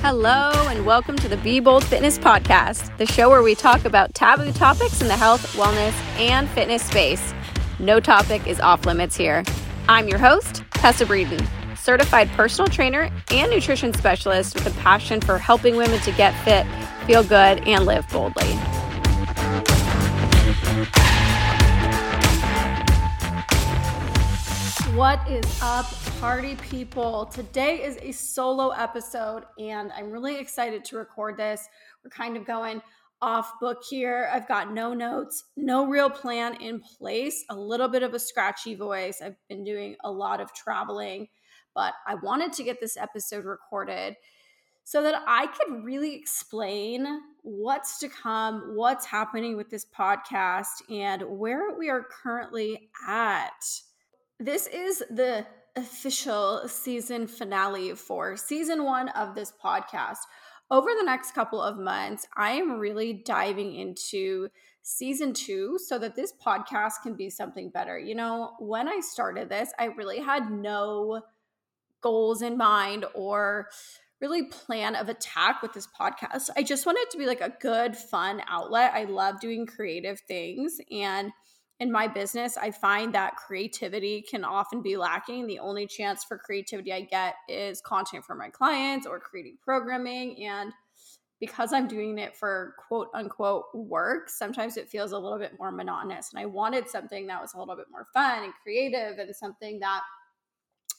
Hello, and welcome to the Be Bold Fitness Podcast, the show where we talk about taboo topics in the health, wellness, and fitness space. No topic is off limits here. I'm your host, Tessa Breeden, certified personal trainer and nutrition specialist with a passion for helping women to get fit, feel good, and live boldly. What is up, party people? Today is a solo episode, and I'm really excited to record this. We're kind of going off book here. I've got no notes, no real plan in place, a little bit of a scratchy voice. I've been doing a lot of traveling, but I wanted to get this episode recorded so that I could really explain what's to come, what's happening with this podcast, and where we are currently at. This is the official season finale for season one of this podcast. Over the next couple of months, I am really diving into season two so that this podcast can be something better. You know, when I started this, I really had no goals in mind or really plan of attack with this podcast. I just wanted it to be like a good, fun outlet. I love doing creative things and in my business, I find that creativity can often be lacking. The only chance for creativity I get is content for my clients or creating programming. And because I'm doing it for quote unquote work, sometimes it feels a little bit more monotonous. And I wanted something that was a little bit more fun and creative and something that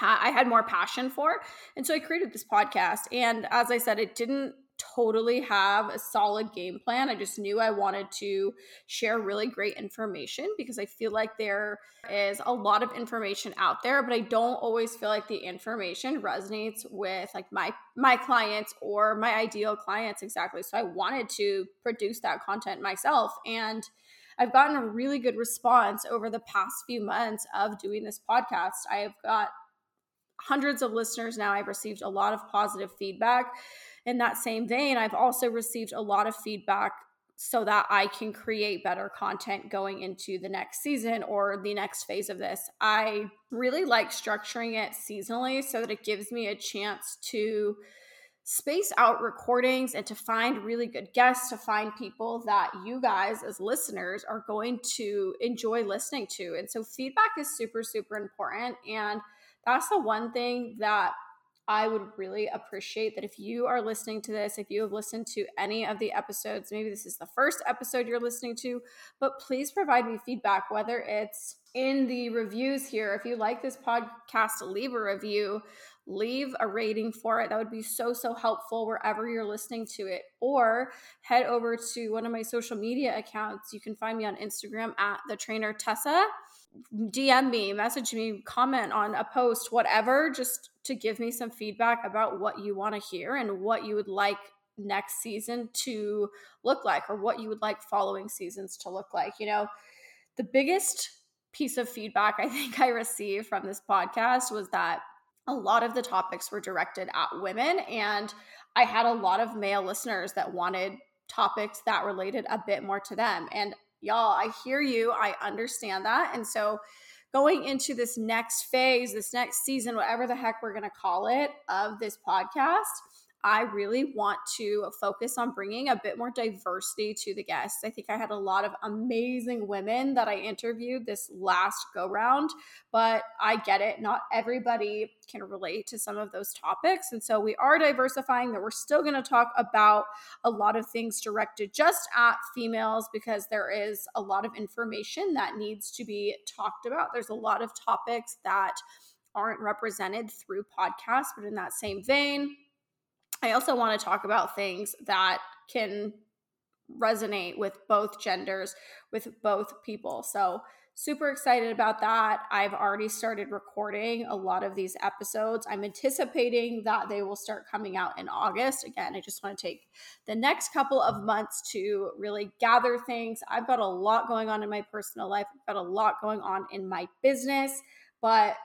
I had more passion for. And so I created this podcast. And as I said, it didn't totally have a solid game plan. I just knew I wanted to share really great information because I feel like there is a lot of information out there, but I don't always feel like the information resonates with like my my clients or my ideal clients exactly. So I wanted to produce that content myself and I've gotten a really good response over the past few months of doing this podcast. I've got hundreds of listeners now. I've received a lot of positive feedback in that same vein, I've also received a lot of feedback so that I can create better content going into the next season or the next phase of this. I really like structuring it seasonally so that it gives me a chance to space out recordings and to find really good guests, to find people that you guys as listeners are going to enjoy listening to. And so feedback is super, super important. And that's the one thing that I would really appreciate that if you are listening to this, if you have listened to any of the episodes, maybe this is the first episode you're listening to, but please provide me feedback, whether it's in the reviews here. If you like this podcast, leave a review, leave a rating for it. That would be so, so helpful wherever you're listening to it. Or head over to one of my social media accounts. You can find me on Instagram at the trainer Tessa DM me, message me, comment on a post, whatever, just to give me some feedback about what you want to hear and what you would like next season to look like or what you would like following seasons to look like. You know, the biggest piece of feedback I think I received from this podcast was that a lot of the topics were directed at women and I had a lot of male listeners that wanted topics that related a bit more to them. And y'all, I hear you. I understand that. And so going into this next phase, this next season, whatever the heck we're going to call it, of this podcast, I really want to focus on bringing a bit more diversity to the guests. I think I had a lot of amazing women that I interviewed this last go round, but I get it. Not everybody can relate to some of those topics. And so we are diversifying that we're still going to talk about a lot of things directed just at females because there is a lot of information that needs to be talked about. There's a lot of topics that aren't represented through podcasts, but in that same vein, I also want to talk about things that can resonate with both genders, with both people. So, super excited about that. I've already started recording a lot of these episodes. I'm anticipating that they will start coming out in August. Again, I just want to take the next couple of months to really gather things. I've got a lot going on in my personal life, I've got a lot going on in my business, but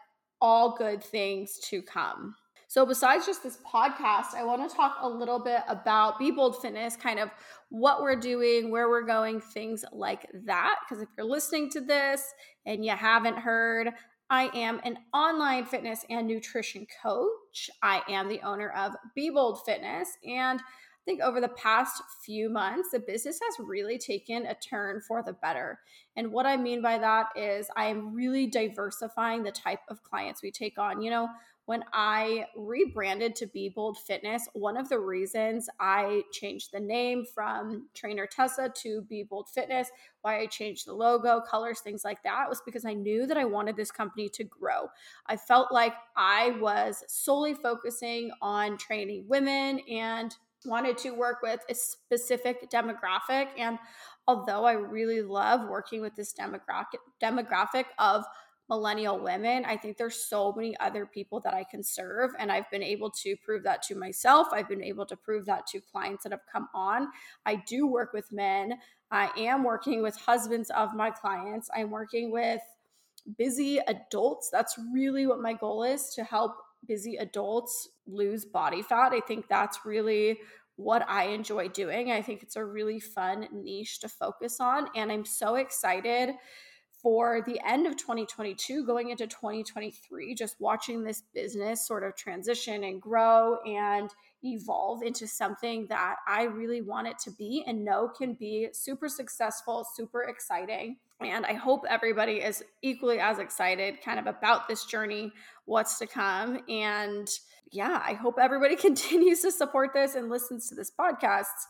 all good things to come. So, besides just this podcast, I want to talk a little bit about Be Bold Fitness, kind of what we're doing, where we're going, things like that. Because if you're listening to this and you haven't heard, I am an online fitness and nutrition coach. I am the owner of Be Bold Fitness. And I think over the past few months, the business has really taken a turn for the better. And what I mean by that is I am really diversifying the type of clients we take on. You know, when I rebranded to Be Bold Fitness, one of the reasons I changed the name from Trainer Tessa to Be Bold Fitness, why I changed the logo, colors, things like that, was because I knew that I wanted this company to grow. I felt like I was solely focusing on training women and wanted to work with a specific demographic. And although I really love working with this demographic demographic of millennial women, I think there's so many other people that I can serve. And I've been able to prove that to myself. I've been able to prove that to clients that have come on. I do work with men. I am working with husbands of my clients. I'm working with busy adults. That's really what my goal is to help busy adults lose body fat. I think that's really what I enjoy doing. I think it's a really fun niche to focus on. And I'm so excited for the end of 2022 going into 2023 just watching this business sort of transition and grow and evolve into something that I really want it to be and know can be super successful, super exciting. And I hope everybody is equally as excited kind of about this journey, what's to come. And yeah, I hope everybody continues to support this and listens to this podcast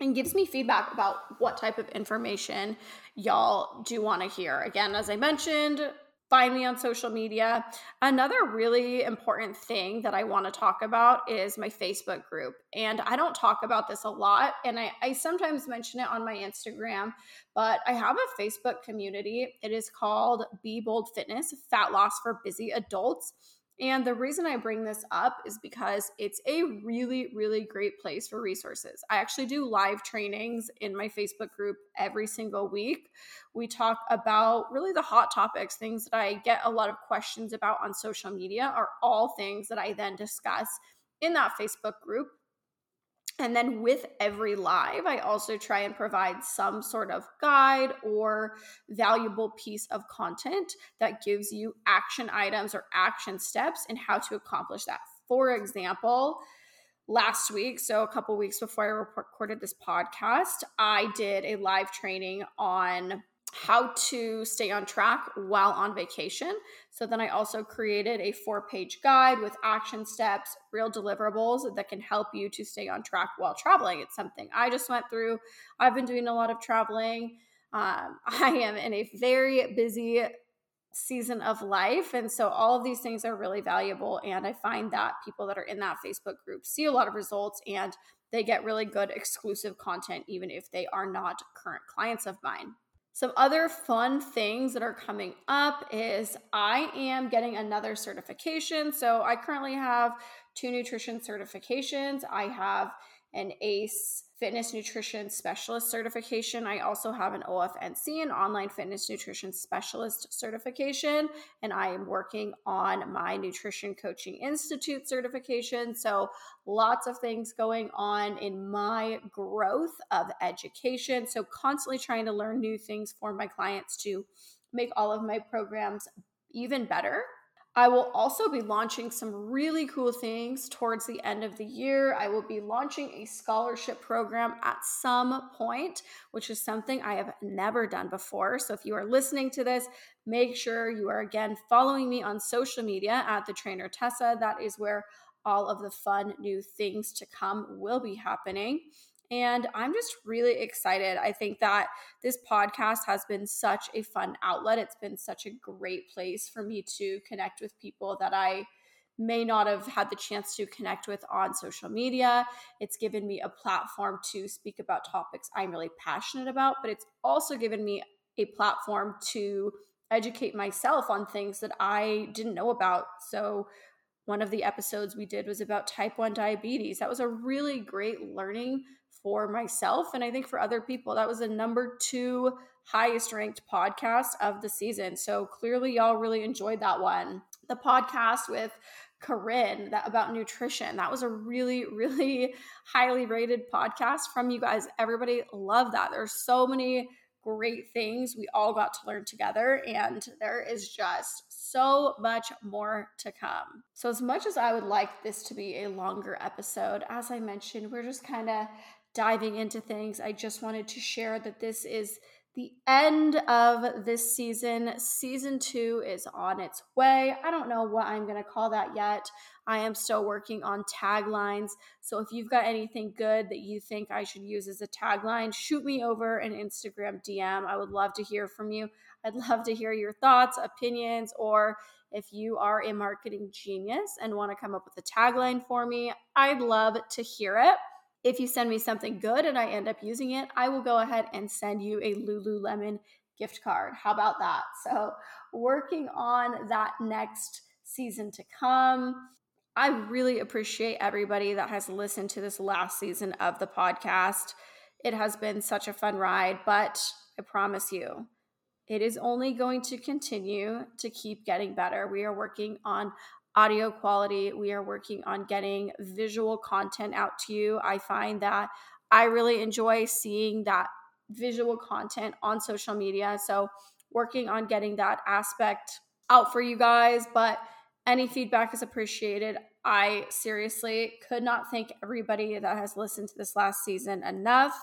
and gives me feedback about what type of information y'all do want to hear. Again, as I mentioned, find me on social media. Another really important thing that I want to talk about is my Facebook group. And I don't talk about this a lot, and I, I sometimes mention it on my Instagram, but I have a Facebook community. It is called Be Bold Fitness Fat Loss for Busy Adults. And the reason I bring this up is because it's a really, really great place for resources. I actually do live trainings in my Facebook group every single week. We talk about really the hot topics, things that I get a lot of questions about on social media, are all things that I then discuss in that Facebook group. And then with every live, I also try and provide some sort of guide or valuable piece of content that gives you action items or action steps and how to accomplish that. For example, last week, so a couple weeks before I recorded this podcast, I did a live training on how to stay on track while on vacation. So then I also created a four page guide with action steps, real deliverables that can help you to stay on track while traveling. It's something I just went through. I've been doing a lot of traveling. Um, I am in a very busy season of life. And so all of these things are really valuable. And I find that people that are in that Facebook group see a lot of results and they get really good exclusive content, even if they are not current clients of mine. Some other fun things that are coming up is I am getting another certification. So I currently have two nutrition certifications. I have an ACE fitness nutrition specialist certification. I also have an OFNC, an online fitness nutrition specialist certification, and I am working on my nutrition coaching institute certification. So, lots of things going on in my growth of education. So, constantly trying to learn new things for my clients to make all of my programs even better. I will also be launching some really cool things towards the end of the year. I will be launching a scholarship program at some point, which is something I have never done before. So if you are listening to this, make sure you are again following me on social media at the trainer Tessa. That is where all of the fun new things to come will be happening. And I'm just really excited. I think that this podcast has been such a fun outlet. It's been such a great place for me to connect with people that I may not have had the chance to connect with on social media. It's given me a platform to speak about topics I'm really passionate about, but it's also given me a platform to educate myself on things that I didn't know about. So, one of the episodes we did was about type 1 diabetes. That was a really great learning for myself and I think for other people. That was the number two highest ranked podcast of the season. So clearly, y'all really enjoyed that one. The podcast with Corinne that about nutrition. That was a really, really highly rated podcast from you guys. Everybody loved that. There's so many great things we all got to learn together, and there is just so much more to come. So, as much as I would like this to be a longer episode, as I mentioned, we're just kind of diving into things. I just wanted to share that this is the end of this season. Season two is on its way. I don't know what I'm going to call that yet. I am still working on taglines. So if you've got anything good that you think I should use as a tagline, shoot me over an Instagram DM. I would love to hear from you. I'd love to hear your thoughts, opinions, or if you are a marketing genius and want to come up with a tagline for me, I'd love to hear it. If you send me something good and I end up using it, I will go ahead and send you a Lululemon gift card. How about that? So, working on that next season to come. I really appreciate everybody that has listened to this last season of the podcast. It has been such a fun ride, but I promise you, it is only going to continue to keep getting better. We are working on audio quality. We are working on getting visual content out to you. I find that I really enjoy seeing that visual content on social media. So, working on getting that aspect out for you guys, but any feedback is appreciated. I seriously could not thank everybody that has listened to this last season enough.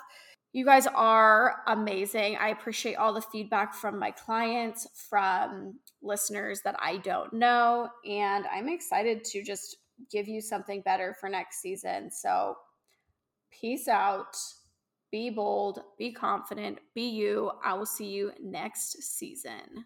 You guys are amazing. I appreciate all the feedback from my clients, from listeners that I don't know, and I'm excited to just give you something better for next season. So, peace out. Be bold, be confident, be you. I will see you next season.